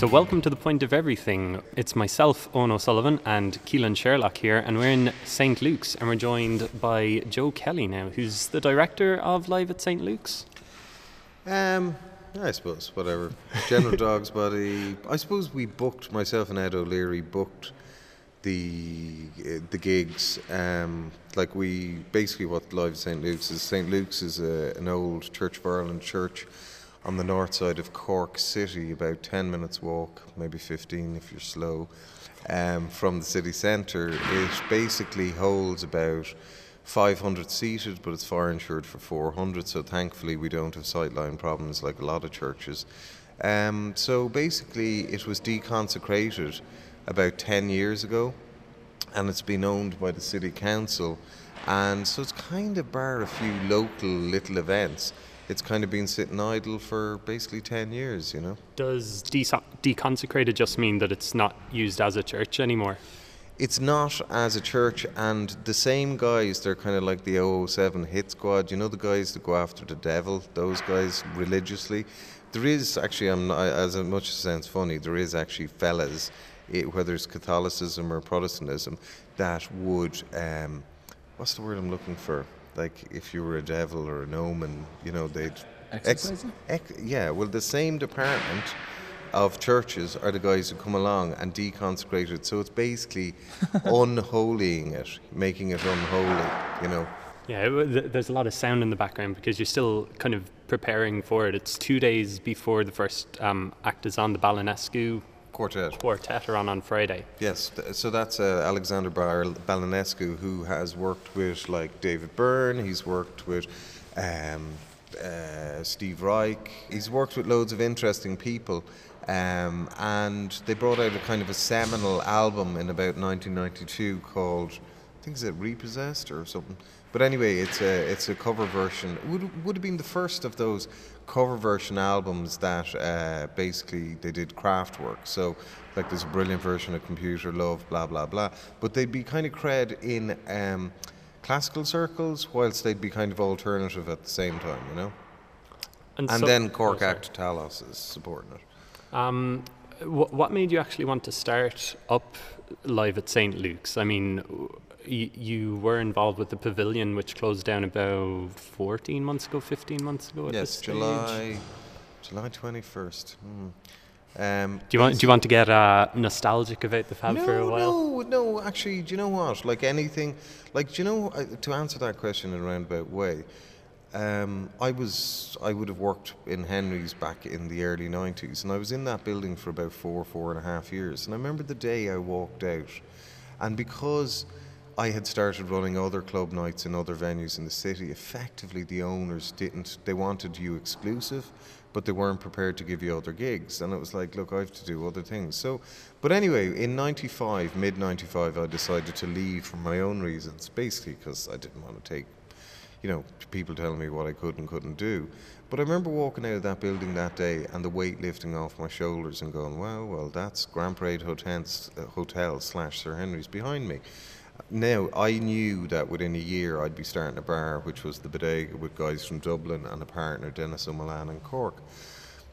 So welcome to the point of everything. It's myself, Eoghan O'Sullivan, and Caoilian Sherlock here, and we're in St. Luke's, and we're joined by Joe Kelly now, who's the director of Live at St. Luke's. Um, I suppose whatever. General Dog's Body. I suppose we booked myself and Ed O'Leary booked the uh, the gigs. Um, like we basically what Live at St Luke's is. St Luke's is a, an old Church of Ireland church on the north side of Cork City, about 10 minutes walk, maybe 15 if you're slow, um, from the city centre. It basically holds about 500 seated, but it's fire insured for 400, so thankfully we don't have sightline problems like a lot of churches. Um, so basically, it was deconsecrated about 10 years ago, and it's been owned by the city council. And so it's kind of bar a few local little events it's kind of been sitting idle for basically 10 years, you know. Does deconsecrated just mean that it's not used as a church anymore? It's not as a church, and the same guys, they're kind of like the 007 hit squad. You know, the guys that go after the devil, those guys religiously. There is actually, I'm not, as much as it sounds funny, there is actually fellas, it, whether it's Catholicism or Protestantism, that would, um, what's the word I'm looking for? Like if you were a devil or an omen, you know, they'd ex, ex, yeah. Well, the same department of churches are the guys who come along and deconsecrate it. So it's basically unholying it, making it unholy. You know. Yeah, there's a lot of sound in the background because you're still kind of preparing for it. It's two days before the first um, act is on the Balanescu quartet. Quartet are on on Friday. Yes, so that's uh, Alexander Bar- Balanescu, who has worked with like David Byrne. He's worked with um, uh, Steve Reich. He's worked with loads of interesting people. Um, and they brought out a kind of a seminal album in about 1992 called, I think is it Repossessed or something. But anyway, it's a it's a cover version. Would would have been the first of those cover version albums that uh, basically they did Kraftwerk. So like there's a brilliant version of Computer Love, blah blah blah. But they'd be kind of cred in um, classical circles, whilst they'd be kind of alternative at the same time, you know. And, and so, then Cork oh, Act Talos is supporting it. Um, wh- what made you actually want to start up live at St Luke's? I mean you, were involved with the pavilion, which closed down about 14 months ago, 15 months ago. yes, July, July 21st. Mm. Um, do you want? Do you want to get uh, nostalgic about the Pav no, for a while? No, no. Actually, do you know what? Like anything, like do you know? Uh, to answer that question in a roundabout way, um, I was I would have worked in Henry's back in the early '90s, and I was in that building for about four, four and a half years. And I remember the day I walked out, and because I had started running other club nights in other venues in the city. Effectively, the owners didn't, they wanted you exclusive, but they weren't prepared to give you other gigs. And it was like, look, I have to do other things. So, but anyway, in 95, mid 95, I decided to leave for my own reasons, basically because I didn't want to take, you know, people telling me what I could and couldn't do. But I remember walking out of that building that day and the weight lifting off my shoulders and going, well, well, that's Grand Parade Hotel, Hotel slash Sir Henry's behind me. Now, I knew that within a year I'd be starting a bar, which was the Bodega, with guys from Dublin and a partner, Dennis O'Mullane in Cork.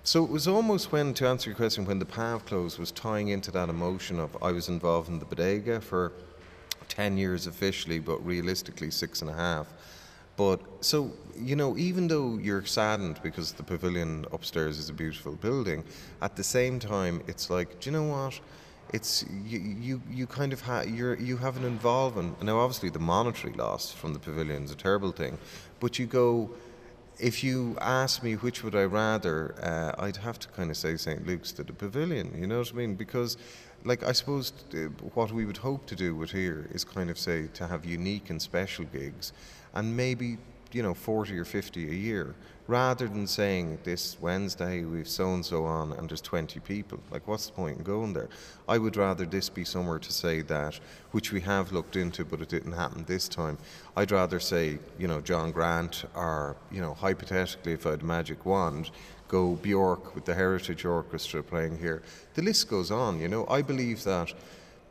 So it was almost when, to answer your question, when the PAV closed was tying into that emotion of I was involved in the Bodega for 10 years officially, but realistically six and a half. But so, you know, even though you're saddened because the pavilion upstairs is a beautiful building, at the same time, it's like, do you know what? It's you you, you kind of have you you have an involvement. Now, obviously, the monetary loss from the pavilion is a terrible thing, but you go. If you ask me which would I rather, uh, I'd have to kind of say St. Luke's to the pavilion. You know what I mean? Because, like, I suppose uh, what we would hope to do with here is kind of say to have unique and special gigs, and maybe you know, 40 or 50 a year, rather than saying this Wednesday we've so and so on and there's 20 people. Like, what's the point in going there? I would rather this be somewhere to say that, which we have looked into, but it didn't happen this time. I'd rather say, you know, John Grant, or, you know, hypothetically, if I had a magic wand, go Bjork with the Heritage Orchestra playing here. The list goes on, you know. I believe that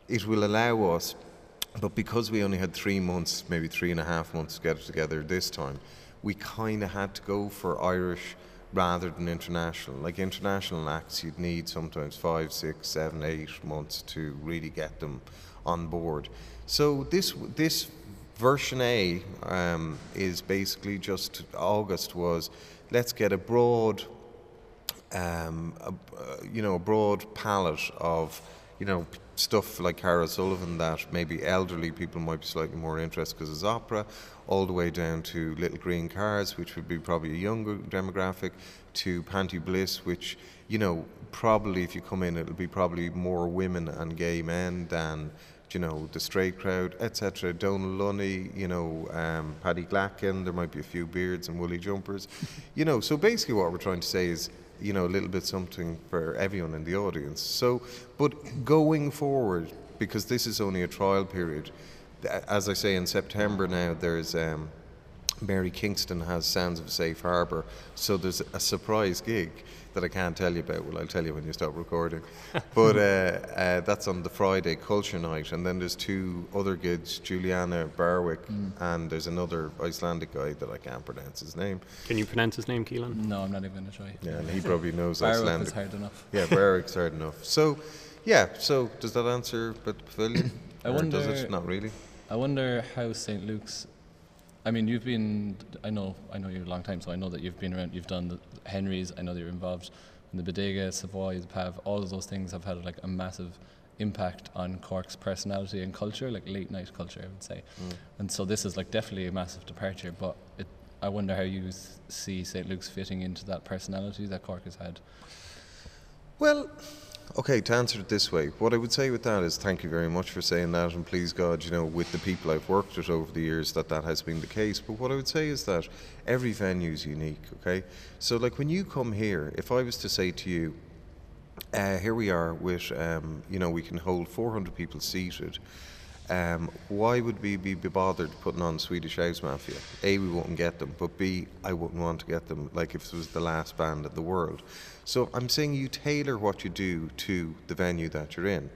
it will allow us but because we only had three months, maybe three and a half months to get it together this time, we kind of had to go for Irish rather than international. Like international acts, you'd need sometimes five, six, seven, eight months to really get them on board. So this this version A um, is basically just August was let's get a broad, um, a, uh, you know, a broad palette of you know stuff like Cara Sullivan that maybe elderly people might be slightly more interested because it's opera, all the way down to Little Green Cars, which would be probably a younger demographic, to Panti Bliss, which you know probably if you come in it'll be probably more women and gay men than you know, the straight crowd, etc. Donal Lunny, you know, um, Paddy Glacken, there might be a few beards and woolly jumpers. you know, so basically what we're trying to say is, you know, a little bit something for everyone in the audience. So, but going forward, because this is only a trial period, as I say, in September now, there's um, Mary Kingston has Sounds of Safe Harbour, so there's a surprise gig that I can't tell you about. Well, I'll tell you when you stop recording. but uh, uh, that's on the Friday Culture Night, and then there's two other gigs: Juliana Barwick, mm. and there's another Icelandic guy that I can't pronounce his name. Can you pronounce his name, Caoilian? No, I'm not even going to try. Yeah, and he probably knows Barwick Icelandic. is hard enough. Yeah, Barwick's hard enough. So, yeah. So, does that answer about the pavilion? I wonder. Does it? Not really. I wonder how St. Luke's I mean, you've been. I know. I know you a long time, so I know that you've been around. You've done the Henry's. I know that you're involved in the Bodega, Savoy, the Pav. All of those things have had like a massive impact on Cork's personality and culture, like late night culture, I would say. Mm. And so this is like definitely a massive departure. But it, I wonder how you see St. Luke's fitting into that personality that Cork has had. Well, Okay, to answer it this way, what I would say with that is thank you very much for saying that, and please God, you know, with the people I've worked with over the years, that that has been the case. But what I would say is that every venue is unique. Okay, so like when you come here, if I was to say to you, uh, here we are with, um, you know, we can hold 400 people seated. Um, why would we be bothered putting on Swedish House Mafia? A, we wouldn't get them, but B, I wouldn't want to get them like if it was the last band in the world. So I'm saying you tailor what you do to the venue that you're in.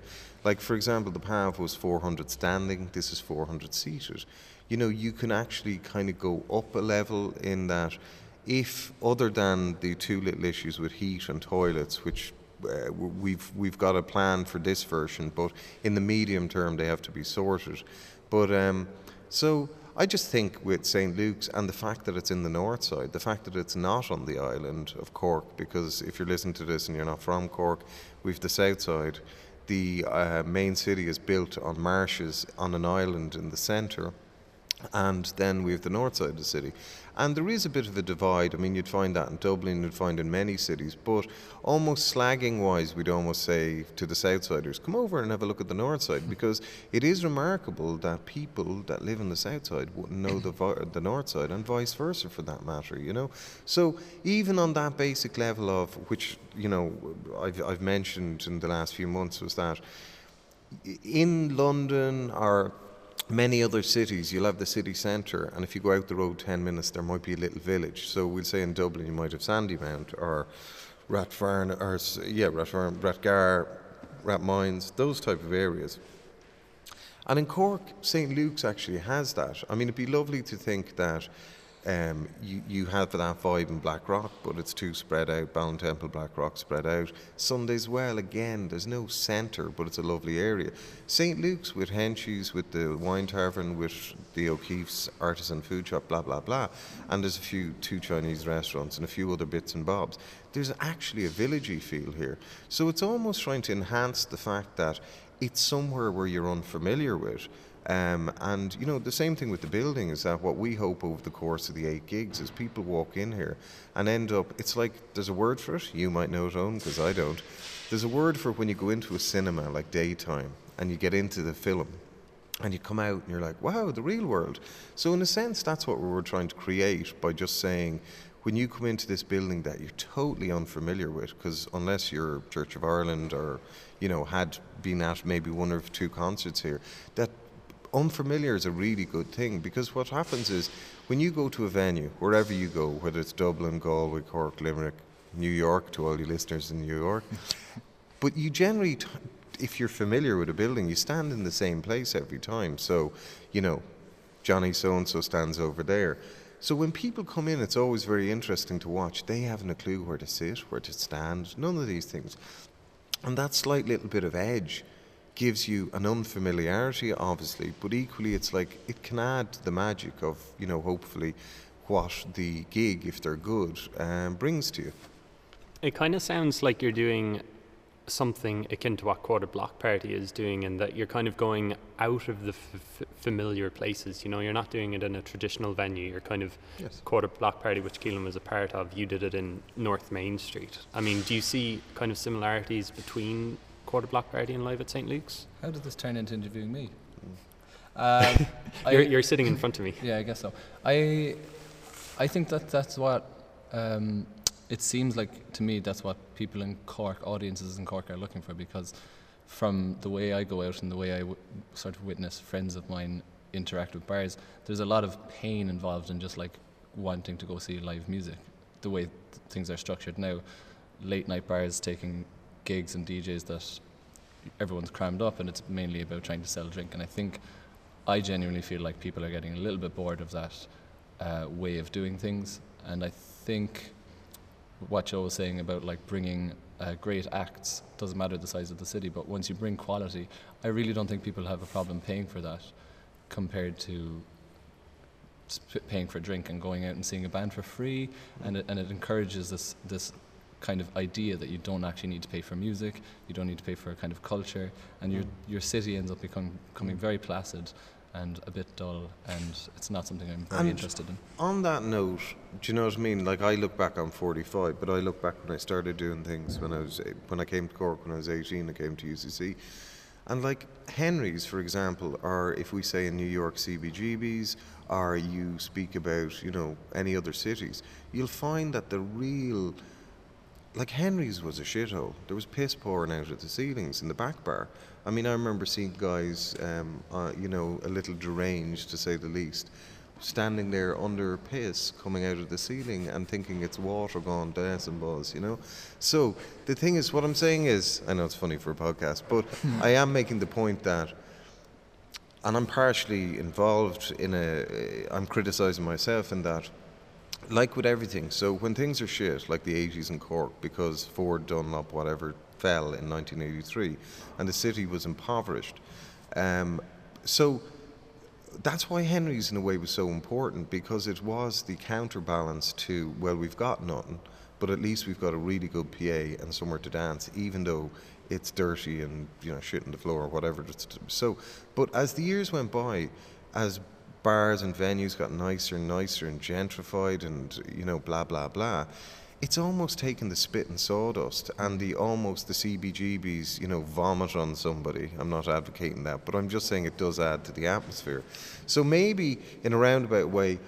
Like, for example, the PAV was 400 standing, this is 400 seated. You know, you can actually kind of go up a level in that if, other than the two little issues with heat and toilets, which uh, we've we've got a plan for this version, but in the medium term they have to be sorted. But um, so I just think with St Luke's and the fact that it's in the north side, the fact that it's not on the island of Cork, because if you're listening to this and you're not from Cork, we've the south side. The uh, main city is built on marshes on an island in the centre and then we have the north side of the city. And there is a bit of a divide. I mean, you'd find that in Dublin, you'd find in many cities, but almost slagging wise, we'd almost say to the Southsiders, come over and have a look at the north side, because it is remarkable that people that live in the south side wouldn't know the, the north side, and vice versa for that matter, you know? So, even on that basic level of which, you know, I've, I've mentioned in the last few months, was that in London or many other cities, you'll have the city centre, and if you go out the road 10 minutes, there might be a little village. So we'll say in Dublin, you might have Sandymount or Rathfarn, or yeah, Rathfarn, Rathgar, Rathmines, those type of areas. And in Cork, St. Luke's actually has that. I mean, it'd be lovely to think that um, you, you have that vibe in Blackrock, but it's too spread out. Ballintemple, Blackrock spread out. Sunday's Well, again, there's no centre, but it's a lovely area. St. Luke's with Henchy's, with the wine tavern, with the O'Keefe's artisan food shop, blah, blah, blah. And there's a few, two Chinese restaurants and a few other bits and bobs. There's actually a villagey feel here. So it's almost trying to enhance the fact that it's somewhere where you're unfamiliar with um, and you know the same thing with the building is that what we hope over the course of the eight gigs is people walk in here and end up. It's like there's a word for it. You might know it, Eoghan because I don't. There's a word for when you go into a cinema like daytime and you get into the film and you come out and you're like, wow, the real world. So in a sense, that's what we were trying to create by just saying when you come into this building that you're totally unfamiliar with, because unless you're Church of Ireland or, you know, had been at maybe one or two concerts here, that unfamiliar is a really good thing because what happens is when you go to a venue, wherever you go, whether it's Dublin, Galway, Cork, Limerick, New York, to all you listeners in New York, but you generally, if you're familiar with a building, you stand in the same place every time. So, you know, Johnny so and so stands over there. So when people come in, it's always very interesting to watch. They haven't a clue where to sit, where to stand, none of these things. And that slight little bit of edge gives you an unfamiliarity, obviously, but equally it's like it can add to the magic of, you know, hopefully what the gig, if they're good, um, brings to you. It kind of sounds like you're doing something akin to what Quarter Block Party is doing, in that you're kind of going out of the f- familiar places. You know, you're not doing it in a traditional venue. You're kind of Yes. Quarter Block Party, which Caoilian was a part of. You did it in North Main Street. I mean, do you see kind of similarities between Quarter Block Party and Live at St. Luke's? How did this turn into interviewing me? Um, You're, you're sitting in front of me. Yeah, I guess so. I, I think that that's what um, it seems like to me. That's what people in Cork, audiences in Cork, are looking for. Because from the way I go out and the way I w- sort of witness friends of mine interact with bars, there's a lot of pain involved in just like wanting to go see live music. The way th- things are structured now, late night bars taking gigs and DJs that everyone's crammed up, and it's mainly about trying to sell a drink. And I think I genuinely feel like people are getting a little bit bored of that uh, way of doing things, and I think what Joe was saying about like bringing uh, great acts doesn't matter the size of the city, but once you bring quality, I really don't think people have a problem paying for that compared to paying for a drink and going out and seeing a band for free, and it, and it encourages this this kind of idea that you don't actually need to pay for music, you don't need to pay for a kind of culture, and your mm. your city ends up becoming becoming mm. very placid and a bit dull, and it's not something I'm very And- interested in. On that note, do you know what I mean? Like I look back, I'm 45, but I look back when I started doing things when I was when I came to Cork when I was 18. I came to UCC, and like Henry's, for example, or if we say in New York CBGBs, or you speak about you know any other cities, you'll find that the real like Henry's was a shithole. There was piss pouring out of the ceilings in the back bar. I mean, I remember seeing guys, um, uh, you know, a little deranged to say the least, standing there under piss coming out of the ceiling and thinking it's water gone dancing balls, you know. So the thing is, what I'm saying is, I know it's funny for a podcast, but I am making the point that and I'm partially involved in a. I'm criticizing myself in that, like with everything. So when things are shit, like the 80s in Cork, because Ford, Dunlop, whatever, fell in 1983, and the city was impoverished. Um, so that's why Henry's in a way was so important because it was the counterbalance to well we've got nothing, but at least we've got a really good PA and somewhere to dance, even though it's dirty and you know shit on the floor or whatever. So, but as the years went by, as bars and venues got nicer and nicer and gentrified and you know blah blah blah. It's almost taken the spit and sawdust and the almost the CBGBs, you know, vomit on somebody. I'm not advocating that, but I'm just saying it does add to the atmosphere. So maybe in a roundabout way,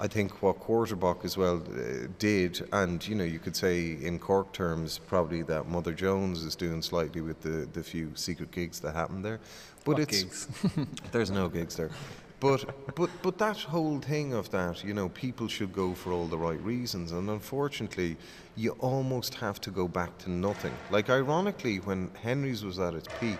I think what Quarter Block as well uh, did, and you know, you could say in Cork terms, probably that Mother Jones is doing slightly with the, the few secret gigs that happened there. But What it's gigs? there's no gigs there. But but but that whole thing of that, you know, people should go for all the right reasons, and unfortunately, you almost have to go back to nothing. Like ironically, when Henry's was at its peak,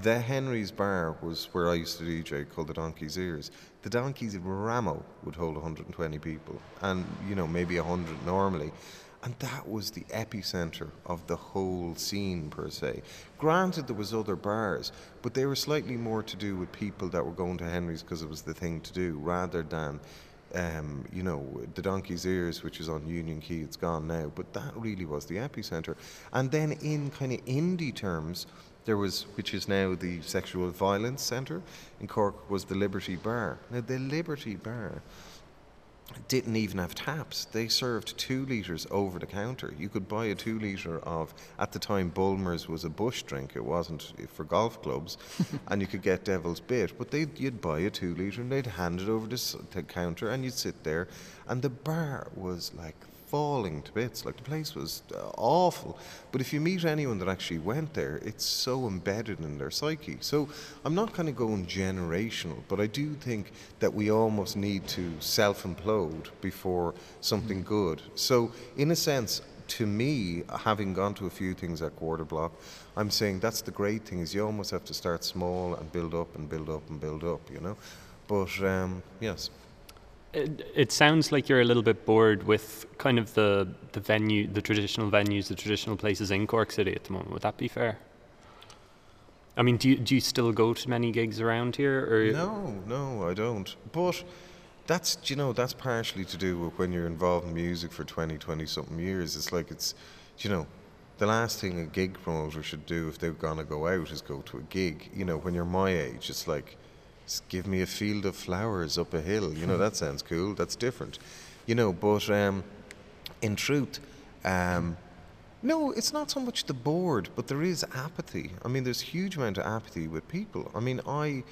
the Henry's bar was where I used to DJ, called the Donkey's Ears. The Donkey's Ramo would hold 120 people, and you know maybe 100 normally. And that was the epicenter of the whole scene per se. Granted, there was other bars, but they were slightly more to do with people that were going to Henry's because it was the thing to do, rather than, um, you know, the Donkey's Ears, which is on Union Quay. It's gone now, but that really was the epicenter. And then in kind of indie terms, there was, which is now the Sexual Violence Centre in Cork, was the Liberty Bar. Now, the Liberty Bar didn't even have taps. They served two litres over the counter. You could buy a two litre of, at the time, Bulmers was a bush drink. It wasn't for golf clubs. and you could get Devil's Bit. But they'd, you'd buy a two litre and they'd hand it over s- the counter and you'd sit there. And the bar was like falling to bits. Like the place was uh, awful. But if you meet anyone that actually went there, it's so embedded in their psyche. So I'm not kind of going generational, but I do think that we almost need to self implode before something good. So, in a sense, to me, having gone to a few things at Quarter Block, I'm saying that's the great thing is you almost have to start small and build up and build up and build up, you know. But um, yes, It, it sounds like you're a little bit bored with kind of the, the venue, the traditional venues, the traditional places in Cork City at the moment. Would that be fair? I mean, do you, do you still go to many gigs around here? Or No, no, I don't. But that's you know that's partially to do with when you're involved in music for 20, 20 something years. It's like it's you know the last thing a gig promoter should do if they're gonna go out is go to a gig. You know, when you're my age, it's like "Just give me a field of flowers up a hill. You know, that sounds cool. That's different. You know, but um, in truth, um, no, it's not so much the board, but there is apathy. I mean, there's huge amount of apathy with people. I mean, I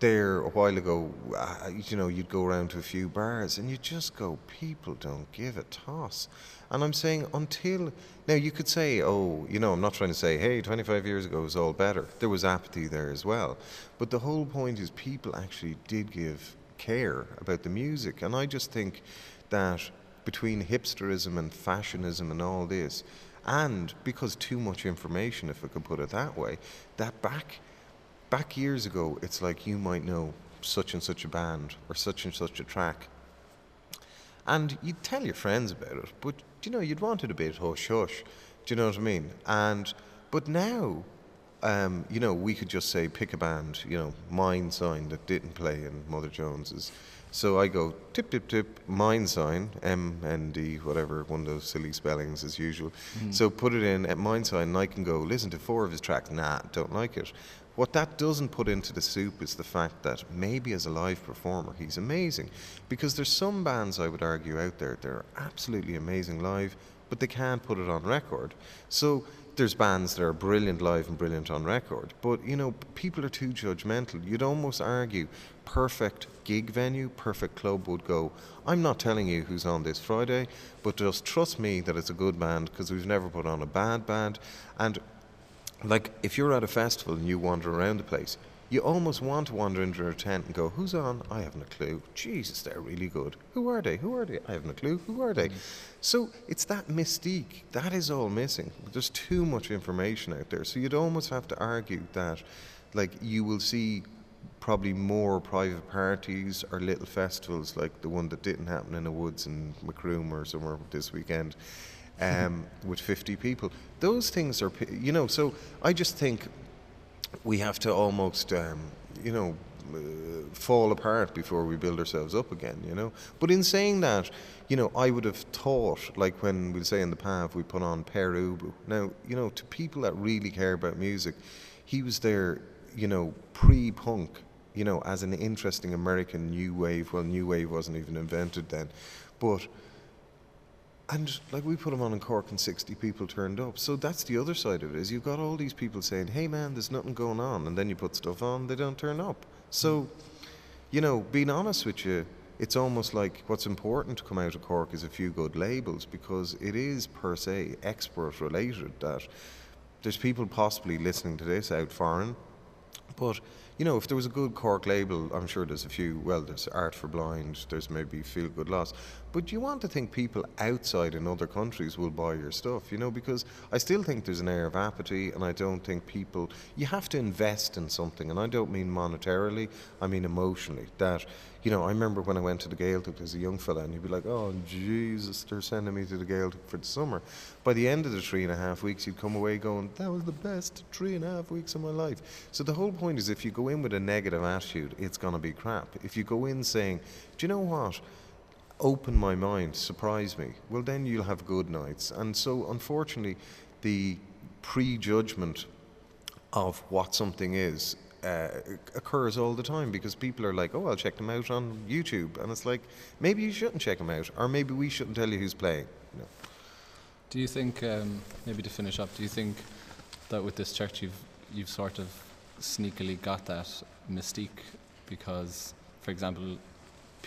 there a while ago, uh, you know, you'd go around to a few bars and you just go, people don't give a toss. And I'm saying until now, you could say, oh, you know, I'm not trying to say, hey, 25 years ago was all better. There was apathy there as well, but the whole point is people actually did give care about the music, and I just think that between hipsterism and fashionism and all this, and because too much information, if I could put it that way, that back back years ago, it's like you might know such and such a band or such and such a track. And you'd tell your friends about it, but you know, you'd want it a bit hush hush. Do you know what I mean? And but now, um, you know, we could just say pick a band, you know, Mine Sign that didn't play in Mother Jones's. So I go tip tip tip Mine Sign M N D whatever one of those silly spellings as usual. So put it in at Mine Sign, and I can go listen to four of his tracks. Nah, don't like it. What that doesn't put into the soup is the fact that maybe as a live performer he's amazing, because there's some bands I would argue out there they're absolutely amazing live, but they can't put it on record. So there's bands that are brilliant live and brilliant on record, but you know people are too judgmental. You'd almost argue perfect gig venue, perfect club would go. I'm not telling you who's on this Friday, but just trust me that it's a good band because we've never put on a bad band, and like if you're at a festival and you wander around the place, you almost want to wander into a tent and go, "Who's on? I haven't a clue. Jesus, they're really good. Who are they? Who are they? I haven't a clue. Who are they?" Mm. So it's that mystique that is all missing. There's too much information out there, so you'd almost have to argue that, like, you will see probably more private parties or little festivals like the one that didn't happen in the woods in Macroom or somewhere this weekend um, with 50 people. Those things are, you know, so I just think we have to almost, um, you know, uh, fall apart before we build ourselves up again, you know. But in saying that, you know, I would have thought, like when we'll say in the PAV we put on Pere Ubu. Now, you know, to people that really care about music, he was there, you know, pre-punk, you know, as an interesting American new wave. Well, new wave wasn't even invented then, but and like we put them on in Cork and 60 people turned up. So that's the other side of it is you've got all these people saying, hey man, there's nothing going on. And then you put stuff on, they don't turn up. So, you know, being honest with you, it's almost like what's important to come out of Cork is a few good labels because it is per se expert related that there's people possibly listening to this out foreign. But you know, if there was a good Cork label, I'm sure there's a few. Well, there's Art for Blind. There's maybe Feel Good Lost. But you want to think people outside in other countries will buy your stuff, you know, because I still think there's an air of apathy, and I don't think people. You have to invest in something, and I don't mean monetarily. I mean emotionally. That you know, I remember when I went to the Gaeltacht as a young fella, and you'd be like, "Oh Jesus, they're sending me to the Gaeltacht for the summer." By the end of the three and a half weeks, you'd come away going, "That was the best three and a half weeks of my life." So the whole point is, if you go in with a negative attitude, it's going to be crap. If you go in saying, "Do you know what?" Open my mind, surprise me. Well, then you'll have good nights. And so, unfortunately, the prejudgment of what something is uh, occurs all the time because people are like, oh, I'll check them out on YouTube. And it's like, maybe you shouldn't check them out, or maybe we shouldn't tell you who's playing. Know. Do you think, um, maybe to finish up, do you think that with this church you've you've sort of sneakily got that mystique because, for example,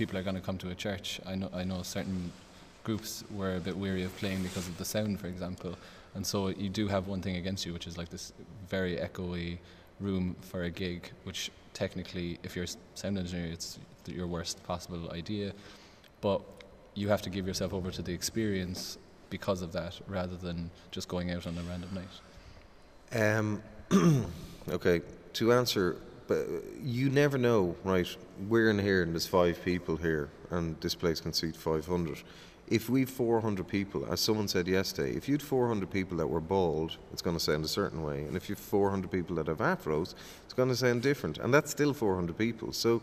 people are going to come to a church. I know I know certain groups were a bit weary of playing because of the sound, for example, and so you do have one thing against you, which is like this very echoey room for a gig, which technically, if you're a sound engineer, it's your worst possible idea, but you have to give yourself over to the experience because of that, rather than just going out on a random night. Um, okay, to answer but you never know, right? We're in here and there's five people here, and this place can seat 500. If we've 400 people, as someone said yesterday, if you'd 400 people that were bald, it's going to sound a certain way, and if you've 400 people that have afros, it's going to sound different, and that's still 400 people. So,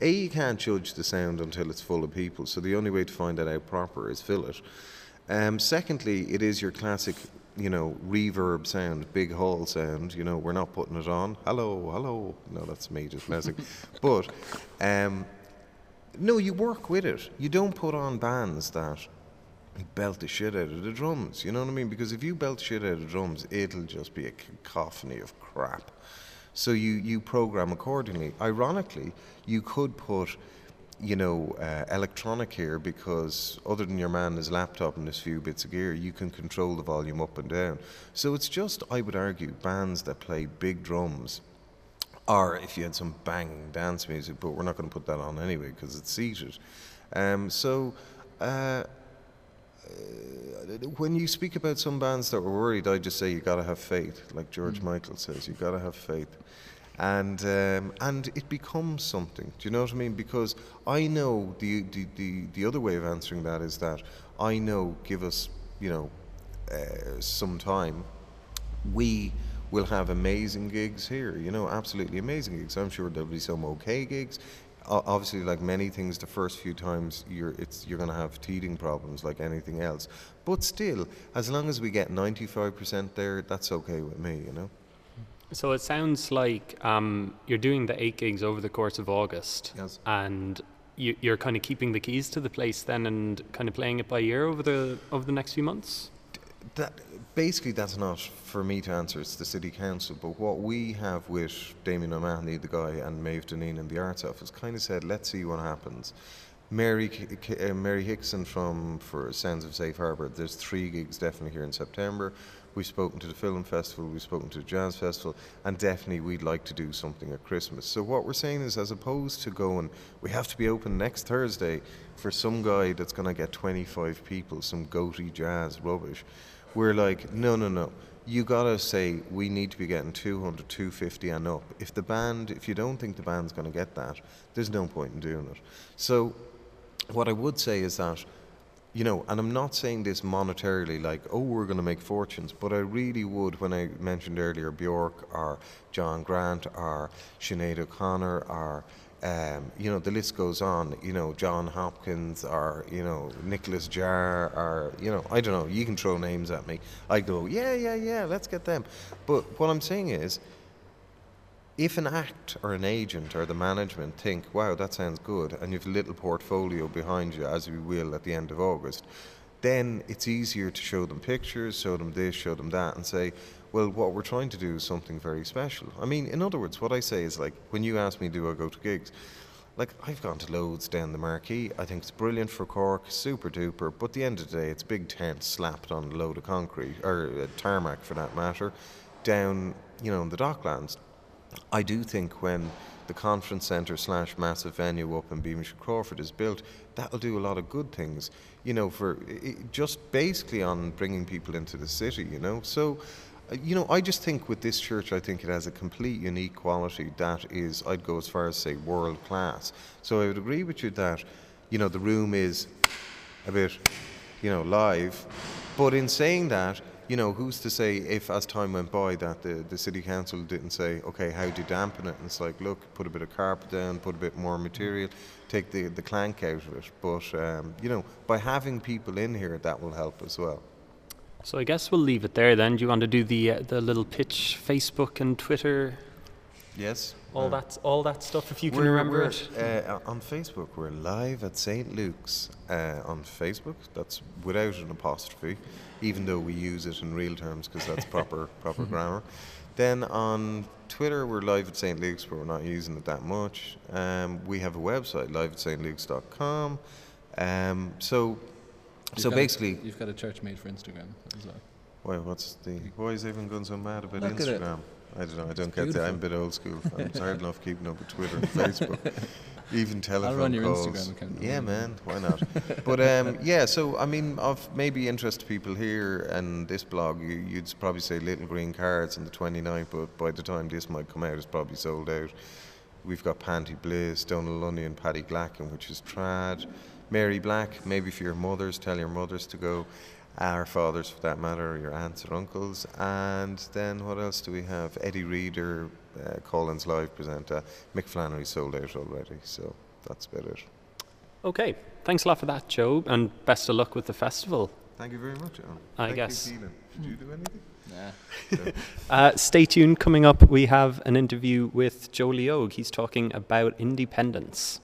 a you can't judge the sound until it's full of people. So the only way to find that out proper is fill it. Um, secondly, it is your classic you know, reverb sound, big hall sound. You know, we're not putting it on. Hello, hello. No, that's me just messing. but um, no, you work with it. You don't put on bands that belt the shit out of the drums. You know what I mean? Because if you belt the shit out of the drums, it'll just be a cacophony of crap. So you you program accordingly. Ironically, you could put you know, uh, electronic here because other than your man, his laptop and his few bits of gear, you can control the volume up and down. So it's just, I would argue, bands that play big drums, or if you had some bang dance music, but we're not going to put that on anyway because it's seated. Um, so. Uh, uh, when you speak about some bands that were worried, I just say you got to have faith, like George mm. Michael says, you got to have faith and um, and it becomes something. Do you know what I mean? Because I know the, the the the other way of answering that is that I know. Give us you know uh, some time. We will have amazing gigs here. You know, absolutely amazing gigs. I'm sure there'll be some okay gigs. obviously, like many things, the first few times you're it's you're going to have teething problems like anything else. But still, as long as we get 95% there, that's okay with me. You know. So it sounds like um, you're doing the eight gigs over the course of August, yes. and you, are kind of keeping the keys to the place then, and kind of playing it by ear over the over the next few months. That basically that's not for me to answer. It's the city council. But what we have with Damien O'Mahony, the guy, and Maeve Deneen in the arts office, kind of said, let's see what happens. Mary uh, Mary Hickson from for Sounds of Safe Harbour. There's three gigs definitely here in September. We've spoken to the film festival, we've spoken to the jazz festival, and definitely we'd like to do something at Christmas. So what we're saying is, as opposed to going, we have to be open next Thursday for some guy that's going to get 25 people, some goatee jazz rubbish. We're like, no, no, no. You gotta say we need to be getting 200, 250 and up. If the band, if you don't think the band's going to get that, there's no point in doing it. So, what I would say is that you know, and I'm not saying this monetarily, like, oh, we're going to make fortunes, but I really would, when I mentioned earlier Bjork or John Grant or Sinead O'Connor or, um, you know, the list goes on, you know, Jon Hopkins or, you know, Nicolas Jaar or, you know, I don't know, you can throw names at me. I go, yeah, yeah, yeah, let's get them. But what I'm saying is, if an act or an agent or the management think, wow, that sounds good, and you've a little portfolio behind you, as we will at the end of August, then it's easier to show them pictures, show them this, show them that, and say, well, what we're trying to do is something very special. I mean, in other words, what I say is like, when you ask me, do I go to gigs? Like, I've gone to loads down the marquee. I think it's brilliant for Cork, super duper, but at the end of the day, it's big tent slapped on a load of concrete, or uh, tarmac for that matter, down, you know, in the docklands. I do think when the conference centre slash massive venue up in Beamish Crawford is built, that'll do a lot of good things, you know, for just basically on bringing people into the city, you know. So, uh, you know, I just think with this church, I think it has a complete unique quality that is, I'd go as far as say world class. So I would agree with you that, you know, the room is a bit, you know, live. But in saying that, you know, who's to say if as time went by that the, the city council didn't say, okay, how do you dampen it? And it's like, look, put a bit of carpet down, put a bit more material, take the, the clank out of it. But, um, you know, by having people in here, that will help as well. So I guess we'll leave it there then. Do you want to do the uh, the little pitch, Facebook and Twitter? Yes. All that all that stuff, if you can remember it. Uh, on Facebook, we're live at St Luke's uh, on Facebook. That's without an apostrophe even though we use it in real terms because that's proper proper grammar. Then on Twitter, we're live at St. Luke's, but we're not using it that much. Um, we have a website, live at stlukes.com. Um, so, you've so basically, a, you've got a church made for Instagram as well. Why? What's the? Why is everyone going so mad about Look Instagram? I don't know. I don't get that. I'm a bit old school. I'm tired enough keeping up with Twitter and Facebook. Even telephone run your calls. Instagram account. Yeah, man, why not? but um, yeah, so I mean, of maybe interest to people here and this blog, you, you'd probably say Little Green Cars on the 29th, but by the time this might come out, it's probably sold out. We've got Panti Bliss, Donal Lunny, and Paddy Glacken, which is trad. Mary Black, maybe for your mothers, tell your mothers to go. Our fathers, for that matter, or your aunts or uncles. And then what else do we have? Eddie Reader, uh, Collins Live presenter. Mick Flannery sold out already, so that's about it. Okay, thanks a lot for that, Joe, and best of luck with the festival. Thank you very much, Alan. I Thank guess. You, Did you do anything? Nah. Uh, stay tuned. Coming up, we have an interview with Joe Leogue. He's talking about Indiependence.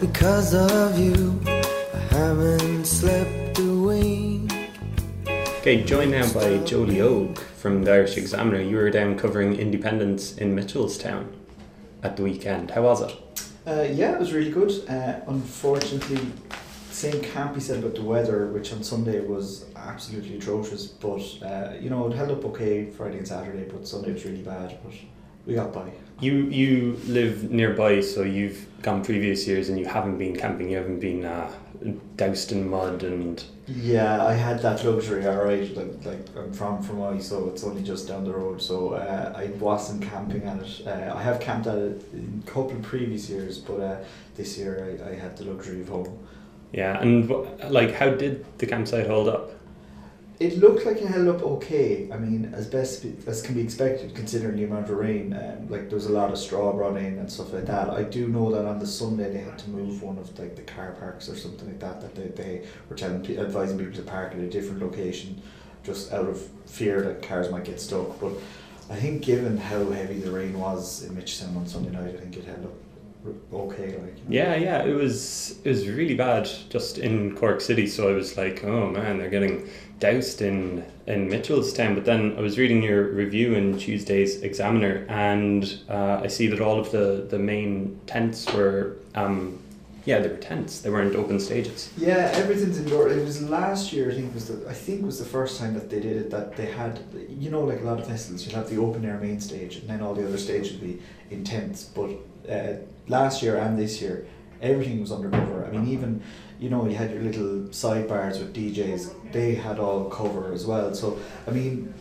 Because of you, I haven't slept a wink. Okay, joined now by Joe Leogue from the Irish Examiner. You were down covering Indiependence in Mitchelstown at the weekend. How was it? Uh, yeah, it was really good. Uh, unfortunately, same can't be said about the weather, which on Sunday was absolutely atrocious. But uh, you know, it held up okay Friday and Saturday, but Sunday was really bad. But we got by. You you live nearby, so you've gone previous years and you haven't been camping. You haven't been uh, doused in mud and Yeah, I had that luxury. All right, like, like I'm from Fermoy, so it's only just down the road. So uh, I wasn't camping at it. Uh, I have camped at it in a couple of previous years, but uh, this year I, I had the luxury of home. yeah. And like, how did the campsite hold up? It looked like it held up okay. I mean, as best as can be expected considering the amount of rain. Um, like there was a lot of straw brought in and stuff like that. I do know that on the Sunday they had to move one of like the car parks or something like that. That they, they were telling advising people to park at a different location, just out of fear that cars might get stuck. But I think given how heavy the rain was in Mitchell on Sunday night, I think it held up okay. Like you know. Yeah, yeah. It was it was really bad just in Cork City. So I was like, oh man, they're getting doused in in Mitchelstown. But then I was reading your review in Tuesday's Examiner, and uh, I see that all of the the main tents were. Um, yeah, they were tents. They weren't open stages. Yeah, everything's indoor. It was last year. I think was the I think was the first time that they did it. That they had, you know, like a lot of festivals, you'd have the open air main stage, and then all the other stages would be in tents. But uh, last year and this year, everything was undercover. I mean, even you know, you had your little sidebars with DJs. They had all cover as well. So I mean,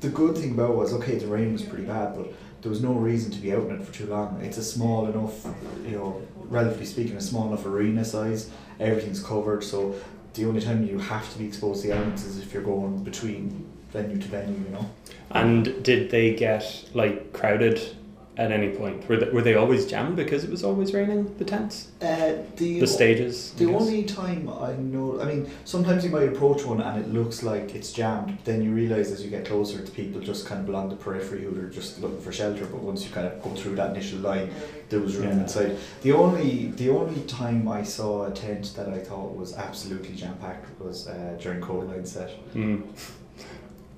the good thing about it was okay. The rain was pretty bad, but there was no reason to be out in it for too long. It's a small enough, you know, relatively speaking, a small enough arena size. Everything's covered, so the only time you have to be exposed to the elements is if you're going between venue to venue. You know. And did they get like crowded at any point? Were they, were they always jammed because it was always raining? The tents, Uh, the the stages. The only time I know, I mean, sometimes you might approach one and it looks like it's jammed. Then you realise as you get closer to people just kind of along the periphery who are just looking for shelter. But once you kind of go through that initial line, there was room Yeah. inside. The only the only time I saw a tent that I thought was absolutely jam packed was uh, during Kodaline set. Hmm.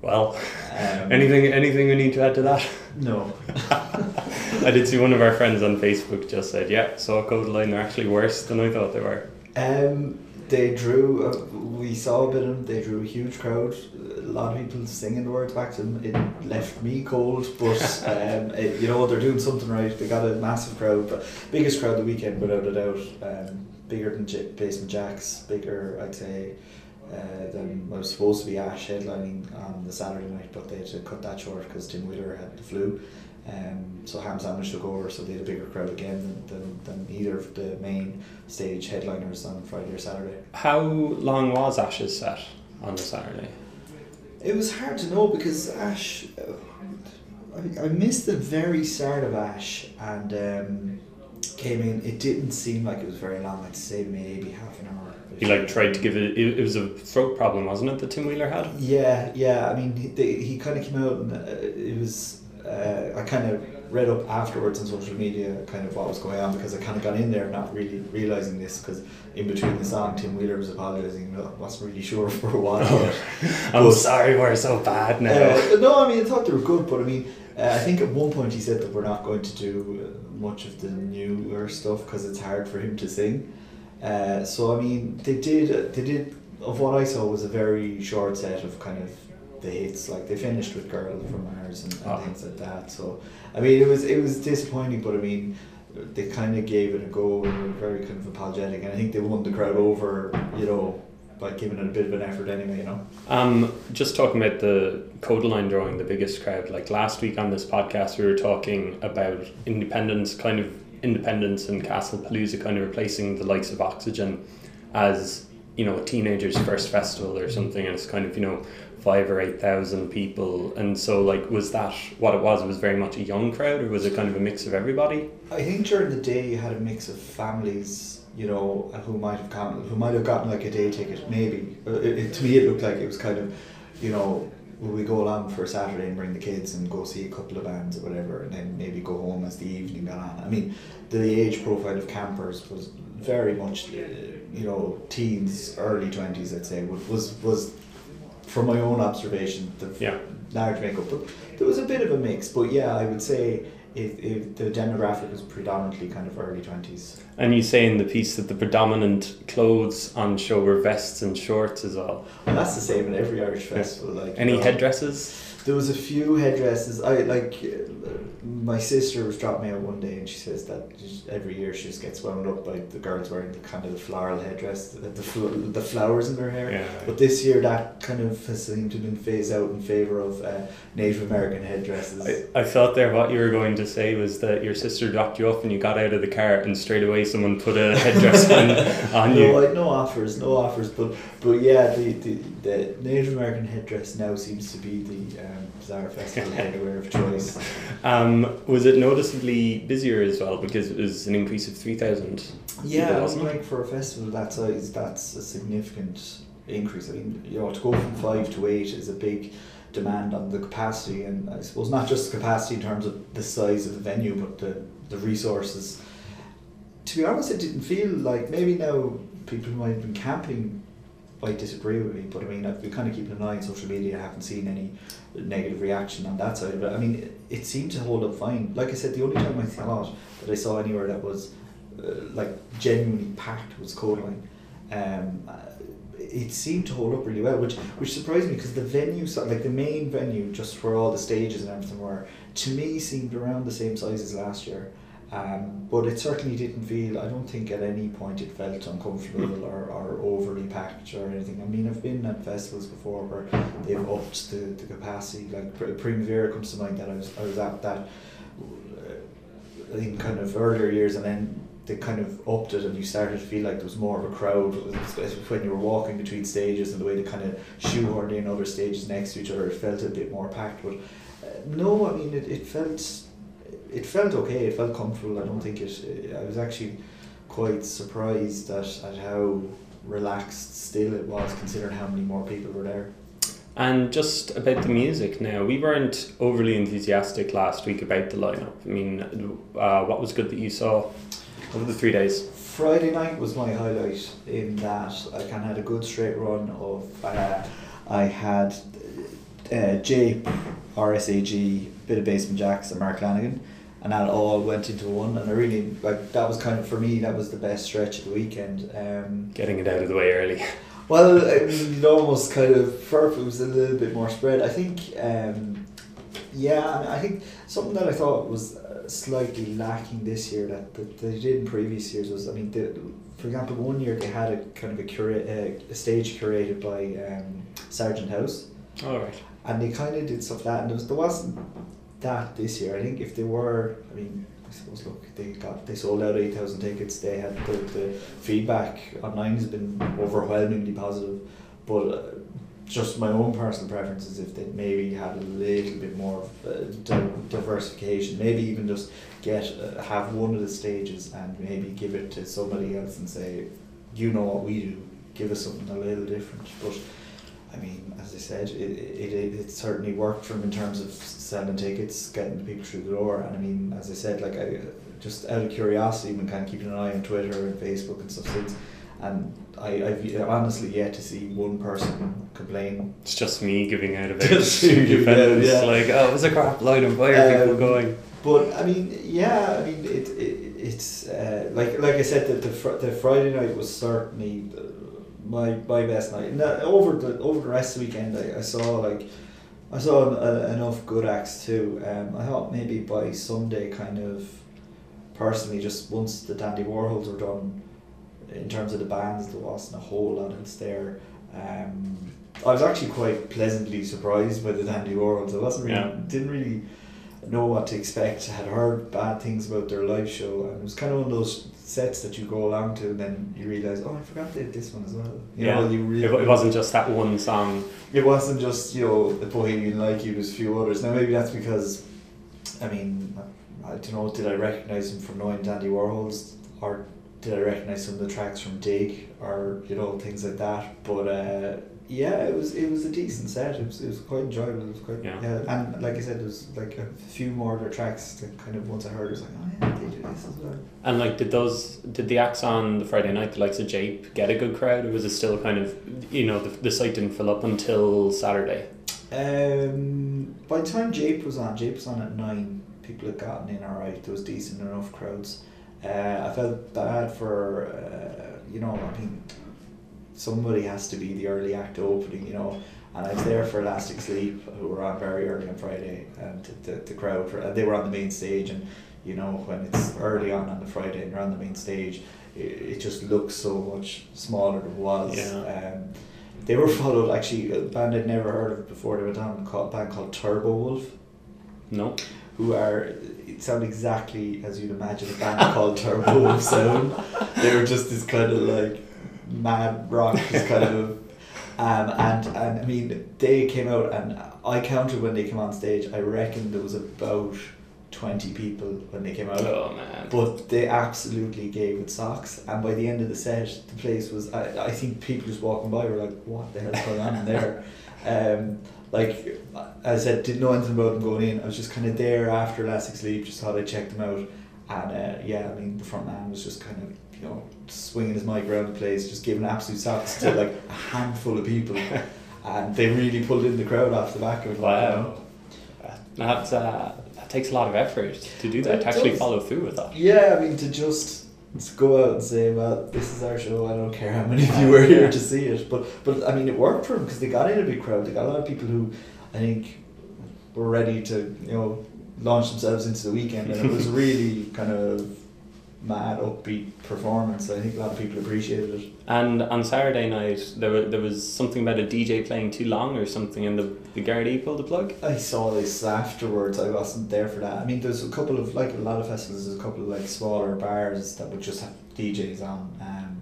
Well, Um, anything anything we need to add to that? No. I did see one of our friends on Facebook just said, "Yeah, saw Kodaline. They're actually worse than I thought they were." Um, they drew. Uh, we saw a bit of them. They drew a huge crowd. A lot of people singing the words back to them. It left me cold, but um, it, you know what? they're doing something right. They got a massive crowd, but biggest crowd the weekend without a doubt. Um, bigger than J- Basement Jaxx. Bigger, I'd say. Uh, than was supposed to be Ash headlining on the Saturday night, but they had to cut that short because Tim Wheeler had the flu. Um, so Ham Sandwich took over, so they had a bigger crowd again than, than, than either of the main stage headliners on Friday or Saturday. How long was Ash's set on the Saturday? It was hard to know because Ash, I, I missed the very start of Ash and um, came in. It didn't seem like it was very long. I'd say maybe half an hour. He like tried to give it. It, it was a throat problem, wasn't it? That Tim Wheeler had. Yeah, yeah. I mean, he, he kind of came out and uh, it was. Uh, I kind of read up afterwards on social media kind of what was going on because I kind of got in there not really realizing this because in between the song Tim Wheeler was apologizing. I wasn't really sure for a while. yet. I'm But- sorry, we're so bad now. Uh, no, I mean I thought they were good, but I mean uh, I think at one point he said that we're not going to do uh, much of the newer stuff because it's hard for him to sing. Uh, so I mean they did they did of what I saw was a very short set of kind of the hits like they finished with Girl from Mars and, and Ah. things like that. So I mean it was it was disappointing, but I mean they kind of gave it a go and were very kind of apologetic, and I think they won the crowd over, you know, by giving it a bit of an effort anyway, you know. Um, just talking about the Kodaline drawing the biggest crowd. Like last week on this podcast, we were talking about Indiependence, kind of Indiependence and Castlepalooza, kind of replacing the likes of Oxygen as you know a teenager's first festival or something, and it's kind of you know five or eight thousand people. And so, like, was that what it was? It was very much a young crowd, or was it kind of a mix of everybody? I think during the day you had a mix of families, you know, who might have come, who might have gotten like a day ticket, maybe. It, it, to me, it looked like it was kind of, you know, will we go along for a Saturday and bring the kids and go see a couple of bands or whatever, and then maybe go home as the evening got on. I mean, the age profile of campers was very much, uh, you know, teens, early twenties, I'd say, was was, was from my own observation, the Yeah. large makeup. But there was a bit of a mix, but yeah, I would say if, if the demographic was predominantly kind of early twenties. And you say in the piece that the predominant clothes on show were vests and shorts as well. And that's the same in every Irish festival. Like Any you know. headdresses? There was a few headdresses. I like. My sister was dropping me out one day, and she says that every year she just gets wound up by the girls wearing the kind of the floral headdress, the the, fl- the flowers in their hair. Yeah. But this year, that kind of has seemed to have been phased out in favor of uh, Native American headdresses. I, I thought there what you were going to say was that your sister dropped you off and you got out of the car and straight away someone put a headdress on, on no, you. like, no offers, no offers. But but yeah, the, the, the Native American headdress now seems to be the um, Bizarre Festival headwear of choice. Um, was it noticeably busier as well because it was an increase of 3,000? Yeah, mean, like for a festival that size, that's a significant increase. I mean, you know, to go from five to eight is a big demand on the capacity, and I suppose not just the capacity in terms of the size of the venue, but the the resources. To be honest, it didn't feel like maybe now people who might have been camping might disagree with me, but I mean, I've been kind of keeping an eye on social media. I haven't seen any negative reaction on that side of it. I mean, it, it seemed to hold up fine. Like I said, the only time I thought that I saw anywhere that was uh, like genuinely packed was Kodaline. Um, uh, it seemed to hold up really well, which which surprised me because the venue, like the main venue, just where all the stages and everything were, to me seemed around the same size as last year. Um, but it certainly didn't feel. I don't think at any point it felt uncomfortable or, or overly packed or anything. I mean, I've been at festivals before where they've upped the, the capacity. Like Primavera comes to mind that I was I was at that. uh, I think kind of earlier years, and then they kind of upped it, and you started to feel like there was more of a crowd, when you were walking between stages, and the way they kind of shoehorned in other stages next to each other, it felt a bit more packed. But uh, no, I mean, it, it felt it felt okay. It felt comfortable. I don't think it. I was actually quite surprised at, at how relaxed still it was, considering how many more people were there. And just about the music now, we weren't overly enthusiastic last week about the lineup. I mean, uh, what was good that you saw over the three days? Friday night was my highlight in that I kind of had a good straight run of. Uh, I had uh, J, RSAG, bit of Basement Jaxx, and Mark Lanegan, and that all went into one. And I really like that was kind of for me that was the best stretch of the weekend. Um, Getting it out of the way early. well, I mean, it almost kind of for it was a little bit more spread. I think, um, yeah, I, mean, I think something that I thought was uh, slightly lacking this year that, that they did in previous years was, I mean, the, for example, one year they had a kind of a, cura- a stage curated by um, Sargent House, All right. and they kind of did stuff like that, and there, was, there wasn't that this year. I think if they were, I mean, I suppose look, they got they sold out eight thousand tickets. They had the, the feedback online has been overwhelmingly positive, but uh, just my own personal preference is if they maybe had a little bit more of, uh, diversification, maybe even just get uh, have one of the stages and maybe give it to somebody else and say, you know what we do, give us something a little different. But I mean, as I said, it, it, it, certainly worked for him in terms of selling tickets, getting the people through the door. And I mean, as I said, like I just out of curiosity, been kind of keeping an eye on Twitter and Facebook and stuff since. And I, I've honestly yet to see one person complain. It's just me giving out about Just out, yeah. Like, oh, it was a crap line and why are people Um, going? But I mean, yeah, I mean, it, it it's uh, like like I said, the the, fr- the Friday night was certainly uh, my my best night. And over the over the rest of the weekend, I, I saw like I saw en- enough good acts too. Um, I thought maybe by Sunday, kind of personally, just once the Dandy Warhols were done, in terms of the bands, there wasn't a whole lot else there. Um, I was actually quite pleasantly surprised by the Dandy Warhols. I wasn't really Yeah. didn't really know what to expect. Had heard bad things about their live show, and it was kind of one of those sets that you go along to, and then you realize, oh, I forgot they did this one as well. You yeah, know, you really, it, it wasn't just that one song. it wasn't just you know the Bohemian Like You. There's a few others. Now maybe that's because, I mean, I don't know. Did I recognize him from knowing Dandy Warhols, or did I recognize some of the tracks from Dig, or you know things like that? But uh, yeah, it was it was a decent set. It was, it was quite enjoyable. It was quite Yeah. and like I said, there was like a few more of their tracks that kind of once I heard, it was like, oh yeah, they do this as well. And like, did those did the acts on the Friday night, the likes of Jape, get a good crowd, or was it still kind of, you know, the, the site didn't fill up until Saturday? Um, by the time Jape was on, Jape was on at nine. People had gotten in all right. There was decent enough crowds. Uh, I felt bad for, uh, you know, I mean, somebody has to be the early act opening, you know. And I was there for Elastic Sleep, who were on very early on Friday, and the, the, the crowd, and they were on the main stage. And you know, when it's early on on the Friday and you're on the main stage, it, it just looks so much smaller than it was. Yeah. Um, they were followed actually a band I'd never heard of before. They went on called, a band called Turbowolf, No. who are it sound exactly as you'd imagine a band called Turbowolf sound. They were just this kind of like mad rock, this kind of. Um, and and I mean they came out and I counted when they came on stage. I reckon there was about twenty people when they came out. Oh man. But they absolutely gave it socks, and by the end of the set, the place was. I, I think people just walking by were like, "What the hell's going on in there?" Um, like as I said, didn't know anything about them going in. I was just kind of there after Elastic Sleep, just thought I'd check them out, and uh, yeah, I mean the front man was just kind of you know swinging his mic around the place, just giving absolute socks to like a handful of people, and they really pulled in the crowd off the back of it. you know. Wow. That's, uh, that takes a lot of effort to do that, It to actually follow through with that. Yeah, I mean to just to go out and say, well, this is our show. I don't care how many of you were here to see it, but but I mean it worked for them because they got in a big crowd. They got a lot of people who I think were ready to you know launch themselves into the weekend, and it was really kind of mad upbeat performance. I think a lot of people appreciated it. And on Saturday night, there, were, there was something about a DJ playing too long or something, and the, the Gardaí pulled the plug. I saw this afterwards. I wasn't there for that. I mean, there's a couple of like a lot of festivals. There's a couple of like smaller bars that would just have DJs on. Um,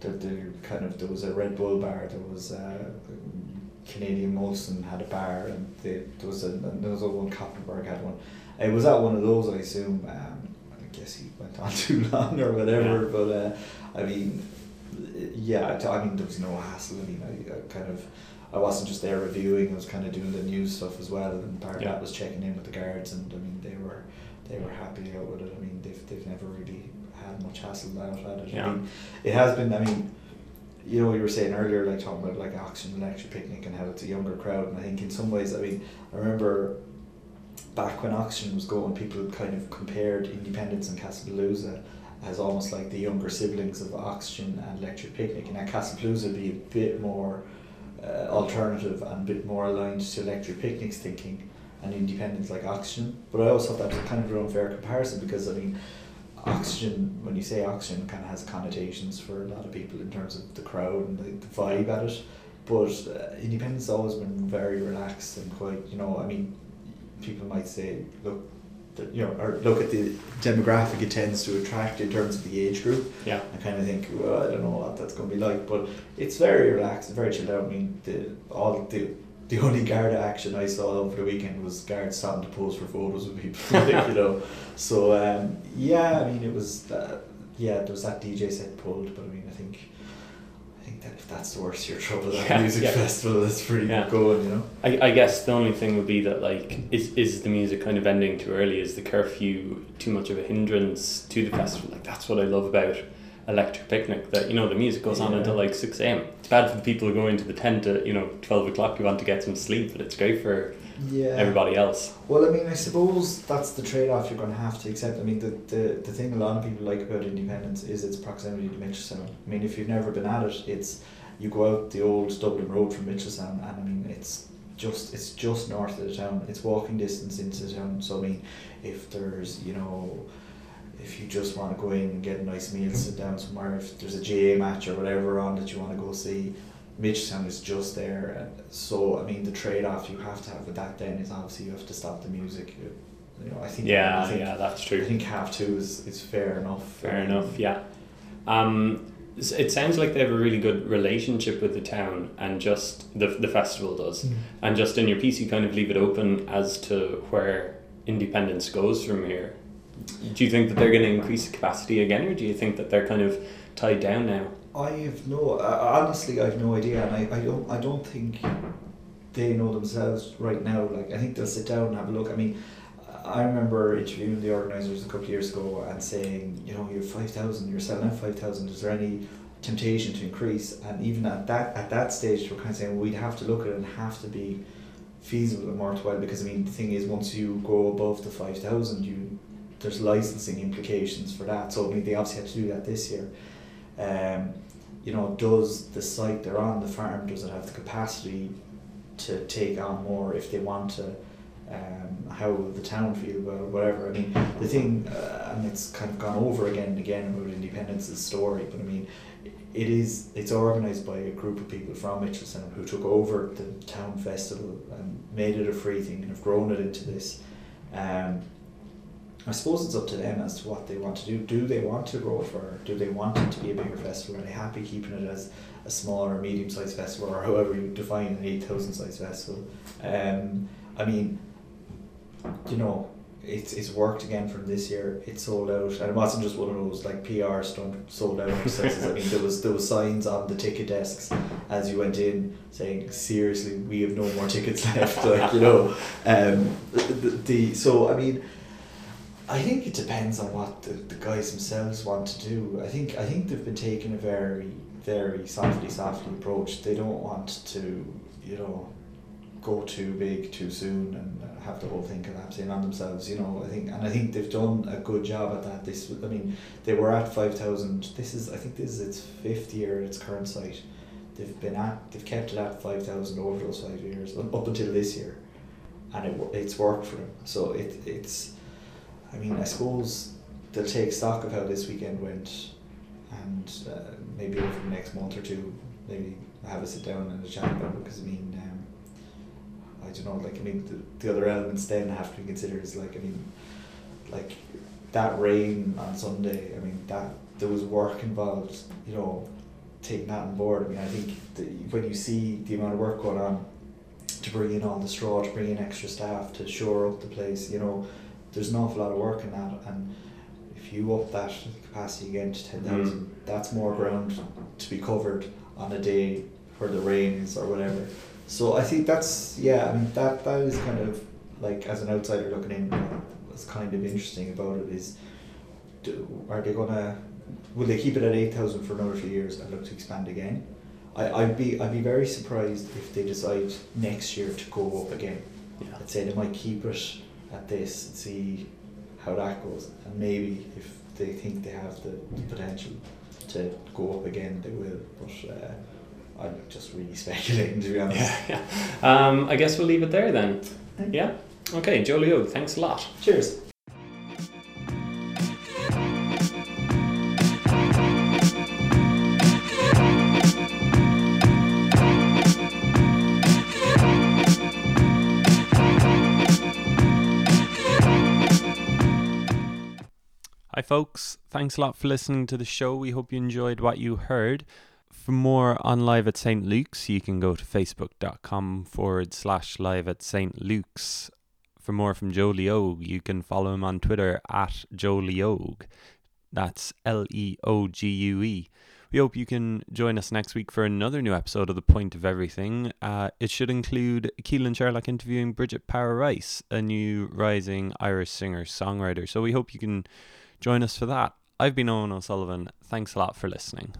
there, there kind of there was a Red Bull bar. There was a Canadian Molson had a bar, and they, there was a there was a one Kopparberg had one. It was at one of those, I assume. Um, guess he went on too long or whatever. Yeah. But uh, I mean, yeah. I I mean, there was no hassle. I mean, I, I kind of. I wasn't just there reviewing. I was kind of doing the news stuff as well, and part of that was checking in with the guards. And I mean, they were they were happy out with it. I mean, they've they've never really had much hassle out at it. Yeah. I mean, it has been. I mean, you know, you were saying earlier, like talking about like Oxygen Electric Picnic and how it's a younger crowd, and I think in some ways, I mean, I remember back when Oxygen was going, people kind of compared Indiependence and Casablanca as almost like the younger siblings of Oxygen and Electric Picnic, and at Casablanca would be a bit more uh, alternative and a bit more aligned to Electric Picnic's thinking, and Indiependence like Oxygen. But I also thought that was kind of an unfair comparison because I mean. Oxygen, when you say oxygen, kind of has connotations for a lot of people in terms of the crowd and the, the vibe at it. But uh, Indiependence has always been very relaxed and quite, you know, I mean, people might say, look, you know, or look at the demographic it tends to attract in terms of the age group. Yeah. I kind of think, well, I don't know what that's going to be like, but it's very relaxed, very chilled out. I mean, the all the the only Garda action I saw over the weekend was guards stopping to pose for photos with people, you know. So um, yeah, I mean, it was uh, yeah, there was that DJ set pulled, but I mean, I think I think that if that's the worst of your trouble that Yeah, music yeah. festival, is pretty Yeah. good going, you know. I, I guess the only thing would be that like is is the music kind of ending too early? Is the curfew too much of a hindrance to the festival? Like that's what I love about Electric Picnic. That you know the music goes on Yeah. until like six a.m. It's bad for the people who go into the tent at you know twelve o'clock who want to get some sleep, but it's great for Yeah. everybody else. Well, I mean, I suppose that's the trade-off you're going to have to accept. I mean, the, the, the thing a lot of people like about Indiependence is its proximity to Mitchelstown. I mean, if you've never been at it, it's you go out the old Dublin Road from Mitchelstown, and I mean, it's just it's just north of the town. It's walking distance into the town. So I mean, if there's you know, if you just want to go in and get a nice meal, sit down somewhere. If there's a GAA match or whatever on that you want to go see, Mitchelstown is just there. And so, I mean, the trade off you have to have with that then is obviously you have to stop the music. You know, I think. Yeah, I think, yeah, that's true. I think half two is, is fair enough. Fair Um, enough. Yeah. Um, it sounds like they have a really good relationship with the town, and just the the festival does. Mm. And just in your piece, you kind of leave it open as to where Indiependence goes from here. Do you think that they're going to increase the capacity again, or do you think that they're kind of tied down now? I have no. Honestly, I have no idea, and I, I don't. I don't think they know themselves right now. Like I think they'll sit down and have a look. I mean, I remember interviewing the organisers a couple of years ago and saying, you know, you're five thousand, you're selling out five thousand. Is there any temptation to increase? And even at that at that stage, we're kind of saying we'd have to look at it and have to be feasible and worthwhile because I mean the thing is once you go above the five thousand, you there's licensing implications for that. So I mean they obviously had to do that this year. Um, you know, does the site they're on, the farm, does it have the capacity to take on more if they want to? Um, how will the town feel about it, whatever. I mean, the thing, uh, and it's kind of gone over again and again about Indiependence's story, but I mean, it is, it's organised by a group of people from Mitchelstown who took over the town festival and made it a free thing and have grown it into this. Um, I suppose it's up to them as to what they want to do. Do they want to grow further? Do they want it to be a bigger festival? Are they happy keeping it as a small or medium sized festival or however you define an 8,000 size festival? Um, I mean, you know, it's, it's worked again from this year. It sold out, and it wasn't just one of those like PR stunt sold out exercises. I mean, there was there was signs on the ticket desks as you went in saying, "Seriously, we have no more tickets left." like you know, um, the, the so I mean. I think it depends on what the, the guys themselves want to do. I think I think they've been taking a very very softly softly approach. They don't want to you know go too big too soon and uh, have the whole thing collapse in on themselves. You know I think and I think they've done a good job at that. This I mean they were at five thousand. This is I think this is its fifth year at its current site. They've been at they've kept it at five thousand over those five years up until this year, and it it's worked for them. So it it's. I mean, I suppose they'll take stock of how this weekend went, and uh, maybe over the next month or two, maybe have a sit down and a chat about it. Because I mean, um, I don't know. Like I mean, the, the other elements then have to be considered. Is like I mean, like that rain on Sunday. I mean, that there was work involved. You know, taking that on board. I mean, I think when you see the amount of work going on to bring in all the straw, to bring in extra staff, to shore up the place, you know there's an awful lot of work in that and if you up that capacity again to 10,000 mm. that's more ground to be covered on a day where the rains or whatever. So I think that's yeah I mean that that is kind of like as an outsider looking in what's kind of interesting about it is do, are they gonna will they keep it at 8,000 for another few years and look to expand again? I, I'd be I'd be very surprised if they decide next year to go up again. Yeah. I'd say they might keep it at this and see how that goes. And maybe if they think they have the potential to go up again, they will. But uh, I'm just really speculating, to be honest. Yeah, yeah. Um, I guess we'll leave it there then. Yeah. Okay, Joe Leogue, thanks a lot. Cheers. folks. Thanks a lot for listening to the show. We hope you enjoyed what you heard. For more on Live at St. Luke's, you can go to facebook.com forward slash live at St. Luke's. For more from Joe Leogue, you can follow him on Twitter at Joe Leogue. That's L E O G U E. We hope you can join us next week for another new episode of The Point of Everything. Uh, it should include Caoilian Sherlock interviewing Bridget Power Rice, a new rising Irish singer songwriter. So we hope you can Join us for that. I've been Eoghan O'Sullivan. Thanks a lot for listening.